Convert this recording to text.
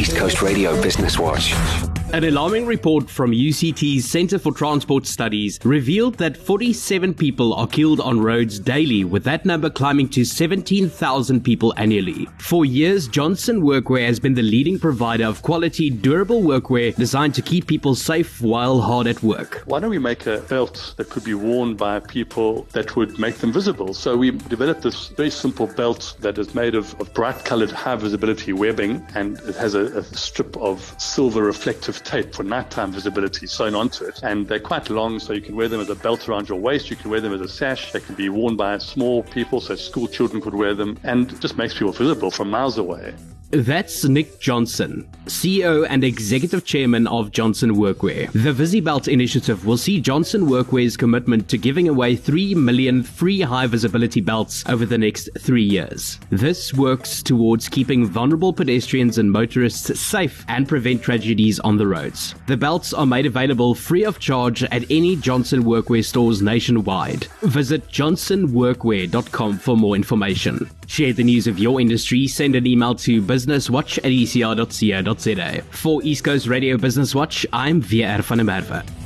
East Coast Radio Business Watch. An alarming report from UCT's Centre for Transport Studies revealed that 47 people are killed on roads daily, with that number climbing to 17,000 people annually. For years, Jonsson Workwear has been the leading provider of quality, durable workwear designed to keep people safe while hard at work. Why don't we make a belt that could be worn by people that would make them visible? So we developed this very simple belt that is made of, of bright colored high visibility webbing and it has a, a strip of silver reflective tape for nighttime visibility sewn onto it. And they're quite long, so you can wear them as a belt around your waist. You can wear them as a sash. They can be worn by small people, so school children could wear them, and just makes people visible from miles away. That's Nick Jonsson, CEO and Executive Chairman of Jonsson Workwear. The Vizi-Belt initiative will see Jonsson Workwear's commitment to giving away 3 million free high visibility belts over the next three years. This works towards keeping vulnerable pedestrians and motorists safe and prevent tragedies on the roads. The belts are made available free of charge at any Jonsson Workwear stores nationwide. Visit jonssonworkwear.com for more information. Share the news of your industry. Send an email to businesswatch at ecr.co.za. For East Coast Radio Business Watch, I'm VR van der Merwe.